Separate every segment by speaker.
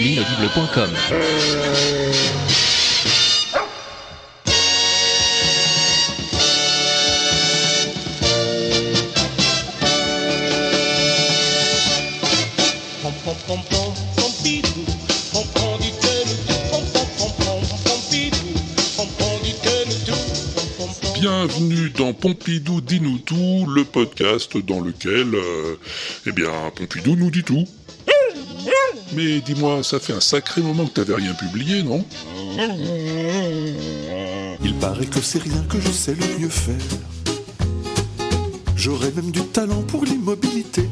Speaker 1: L'inaudible.com
Speaker 2: Bienvenue dans Pompidou dit-nous tout, le podcast dans lequel, euh, eh bien, Pompidou nous dit tout. Mais dis-moi, ça fait un sacré moment que t'avais rien publié, non?
Speaker 3: Il paraît que c'est rien que je sais le mieux faire. J'aurais même du talent pour l'immobilité.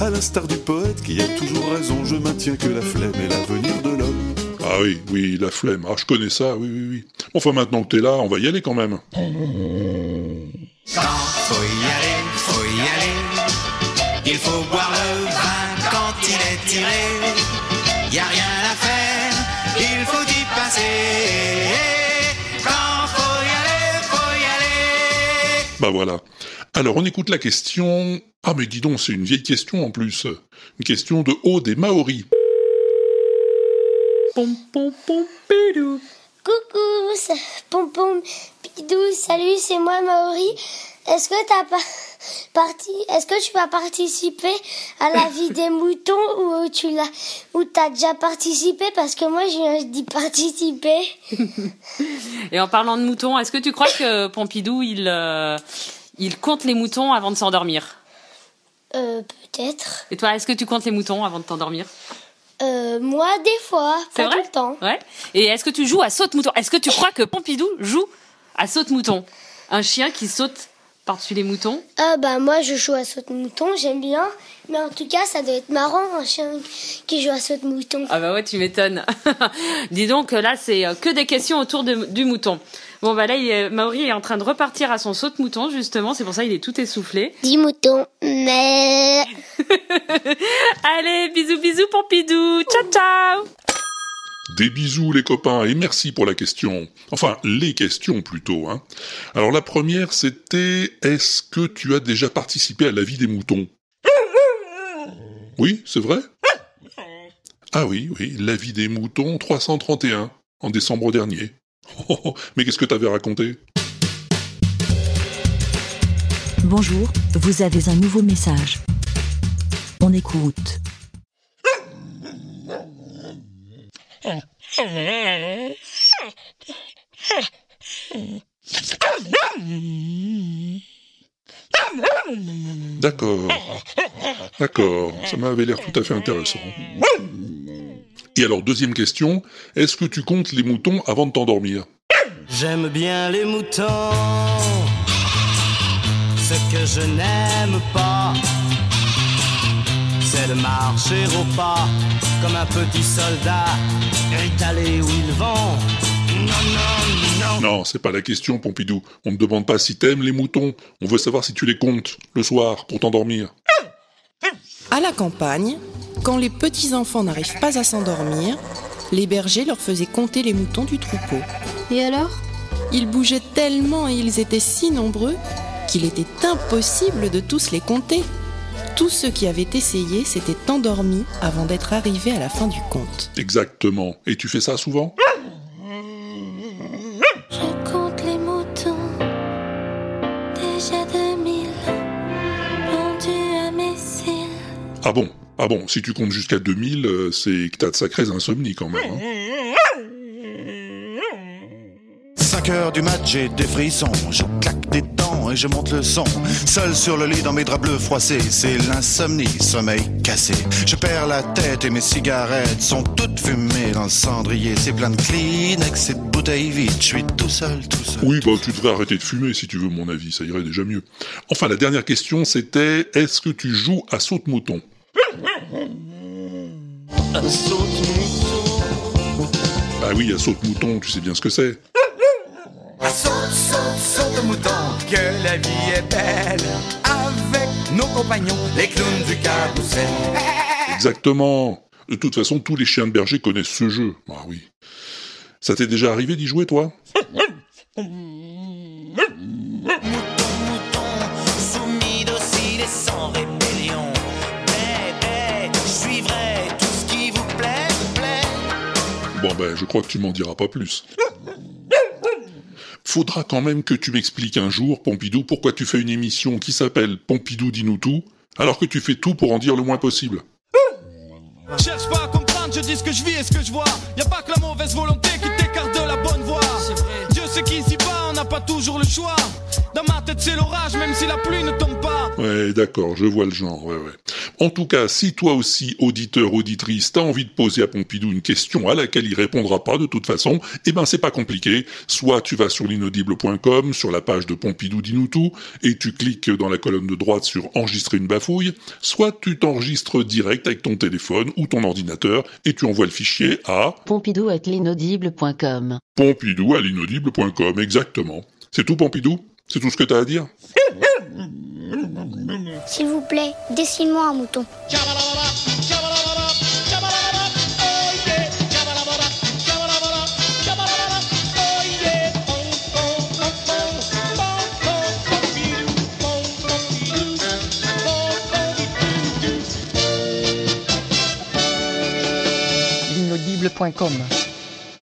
Speaker 3: À l'instar du poète qui a toujours raison, je maintiens que la flemme est l'avenir de l'homme.
Speaker 2: Ah oui, oui, la flemme. Ah, je connais ça, oui, oui, oui. Enfin, maintenant que t'es là, on va y aller quand même.
Speaker 4: Faut y aller, faut y aller. Il faut boire le vin quand il est tiré. Y a rien à faire, il faut y passer. Quand faut y aller, faut y aller.
Speaker 2: Bah voilà. Alors, on écoute la question... Ah mais dis donc, c'est une vieille question en plus. Une question de haut des Maoris.
Speaker 5: Pom pom pom pidou.
Speaker 6: Coucou, c'est Pom Pom Pidou, salut, c'est moi Maori. Est-ce que t'as pas parti, est-ce que tu vas participer à la vie des moutons ou tu l'as, ou t'as déjà participé? Parce que moi j'ai dit participer.
Speaker 5: Et en parlant de moutons, est-ce que tu crois que Pompidou il euh, il compte les moutons avant de s'endormir?
Speaker 6: Euh, peut-être.
Speaker 5: Et toi, est-ce que tu comptes les moutons avant de t'endormir?
Speaker 6: Euh, moi des fois, pas
Speaker 5: vrai
Speaker 6: tout le temps.
Speaker 5: Ouais. Et est-ce que tu joues à saute-mouton? Est-ce que tu crois que Pompidou joue à saute-mouton? Un chien qui saute par-dessus les moutons?
Speaker 6: Ah bah moi je joue à saute-mouton, j'aime bien. Mais en tout cas, ça doit être marrant un chien qui joue à saute-mouton.
Speaker 5: Ah bah ouais, tu m'étonnes. Dis donc, là, c'est euh, que des questions autour de- du mouton. Bon bah là, il est- Maori est en train de repartir à son saute-mouton, justement. C'est pour ça qu'il est tout essoufflé.
Speaker 6: Dis mouton, mais...
Speaker 5: Allez, bisous, bisous, Pompidou. Ciao, ciao
Speaker 2: Des bisous les copains et merci pour la question. Enfin, les questions plutôt. Hein. Alors la première c'était est-ce que tu as déjà participé à la vie des moutons? Oui, c'est vrai? Ah oui, oui, la vie des moutons 331 en décembre dernier. Oh, oh, mais qu'est-ce que t'avais raconté?
Speaker 7: Bonjour, vous avez un nouveau message. On écoute.
Speaker 2: D'accord. D'accord, ça m'avait l'air tout à fait intéressant. Et alors, deuxième question, est-ce que tu comptes les moutons avant de t'endormir?
Speaker 4: J'aime bien les moutons. Ce que je n'aime pas, c'est de marcher au pas comme un petit soldat, étalé où ils vont. Non, non, non.
Speaker 2: Non, c'est pas la question, Pompidou. On ne demande pas si t'aimes les moutons. On veut savoir si tu les comptes le soir pour t'endormir.
Speaker 8: À la campagne, quand les petits-enfants n'arrivent pas à s'endormir, les bergers leur faisaient compter les moutons du troupeau.
Speaker 6: Et alors?
Speaker 8: Ils bougeaient tellement et ils étaient si nombreux qu'il était impossible de tous les compter. Tous ceux qui avaient essayé s'étaient endormis avant d'être arrivés à la fin du compte.
Speaker 2: Exactement. Et tu fais ça souvent?
Speaker 6: Je compte les moutons, déjà 2000, pendus à mes cils.
Speaker 2: Ah bon? Ah bon, si tu comptes jusqu'à 2000, euh, c'est que t'as de sacrées insomnies quand même. hein.
Speaker 3: 5 heures du match, j'ai des frissons. Je claque des dents et je monte le son. Seul sur le lit dans mes draps bleus froissés, c'est l'insomnie, sommeil cassé. Je perds la tête et mes cigarettes sont toutes fumées dans le cendrier. C'est plein de Kleenex et de bouteilles vides. Je suis tout seul, tout seul.
Speaker 2: Oui, bah tu devrais arrêter de fumer si tu veux mon avis, ça irait déjà mieux. Enfin, la dernière question c'était est-ce que tu joues à saute-mouton? Ah oui, à saute-mouton, tu sais bien ce que c'est.
Speaker 4: Saute, saute, saute mouton, que la vie est belle. Avec nos compagnons, les clowns du carrousel.
Speaker 2: Exactement. De toute façon, tous les chiens de berger connaissent ce jeu. Ah oui. Ça t'est déjà arrivé d'y jouer, toi? ben, je crois que tu m'en diras pas plus. Faudra quand même que tu m'expliques un jour, Pompidou, pourquoi tu fais une émission qui s'appelle Pompidou dis-nous tout, alors que tu fais tout pour en dire le moins possible.
Speaker 1: Cherche pas à comprendre, je dis ce que je vis et ce que je vois. Y a pas que la mauvaise volonté qui t'écarte de la bonne voie. Dieu sait qu'ici bas, on n'a pas toujours le choix. Dans ma tête, c'est l'orage, même si la pluie ne tombe pas.
Speaker 2: Ouais, d'accord, je vois le genre, ouais, ouais. En tout cas, si toi aussi, auditeur, auditrice, t'as envie de poser à Pompidou une question à laquelle il répondra pas de toute façon, eh ben c'est pas compliqué. Soit tu vas sur l'inaudible.com, sur la page de Pompidou dis-nous tout, et tu cliques dans la colonne de droite sur enregistrer une bafouille, soit tu t'enregistres direct avec ton téléphone ou ton ordinateur, et tu envoies le fichier à
Speaker 7: Pompidou at l'inaudible.com.
Speaker 2: Pompidou à l'inaudible.com, exactement. C'est tout Pompidou? C'est tout ce que t'as à dire?
Speaker 6: S'il vous plaît, dessine-moi un mouton.
Speaker 9: l'inaudible.com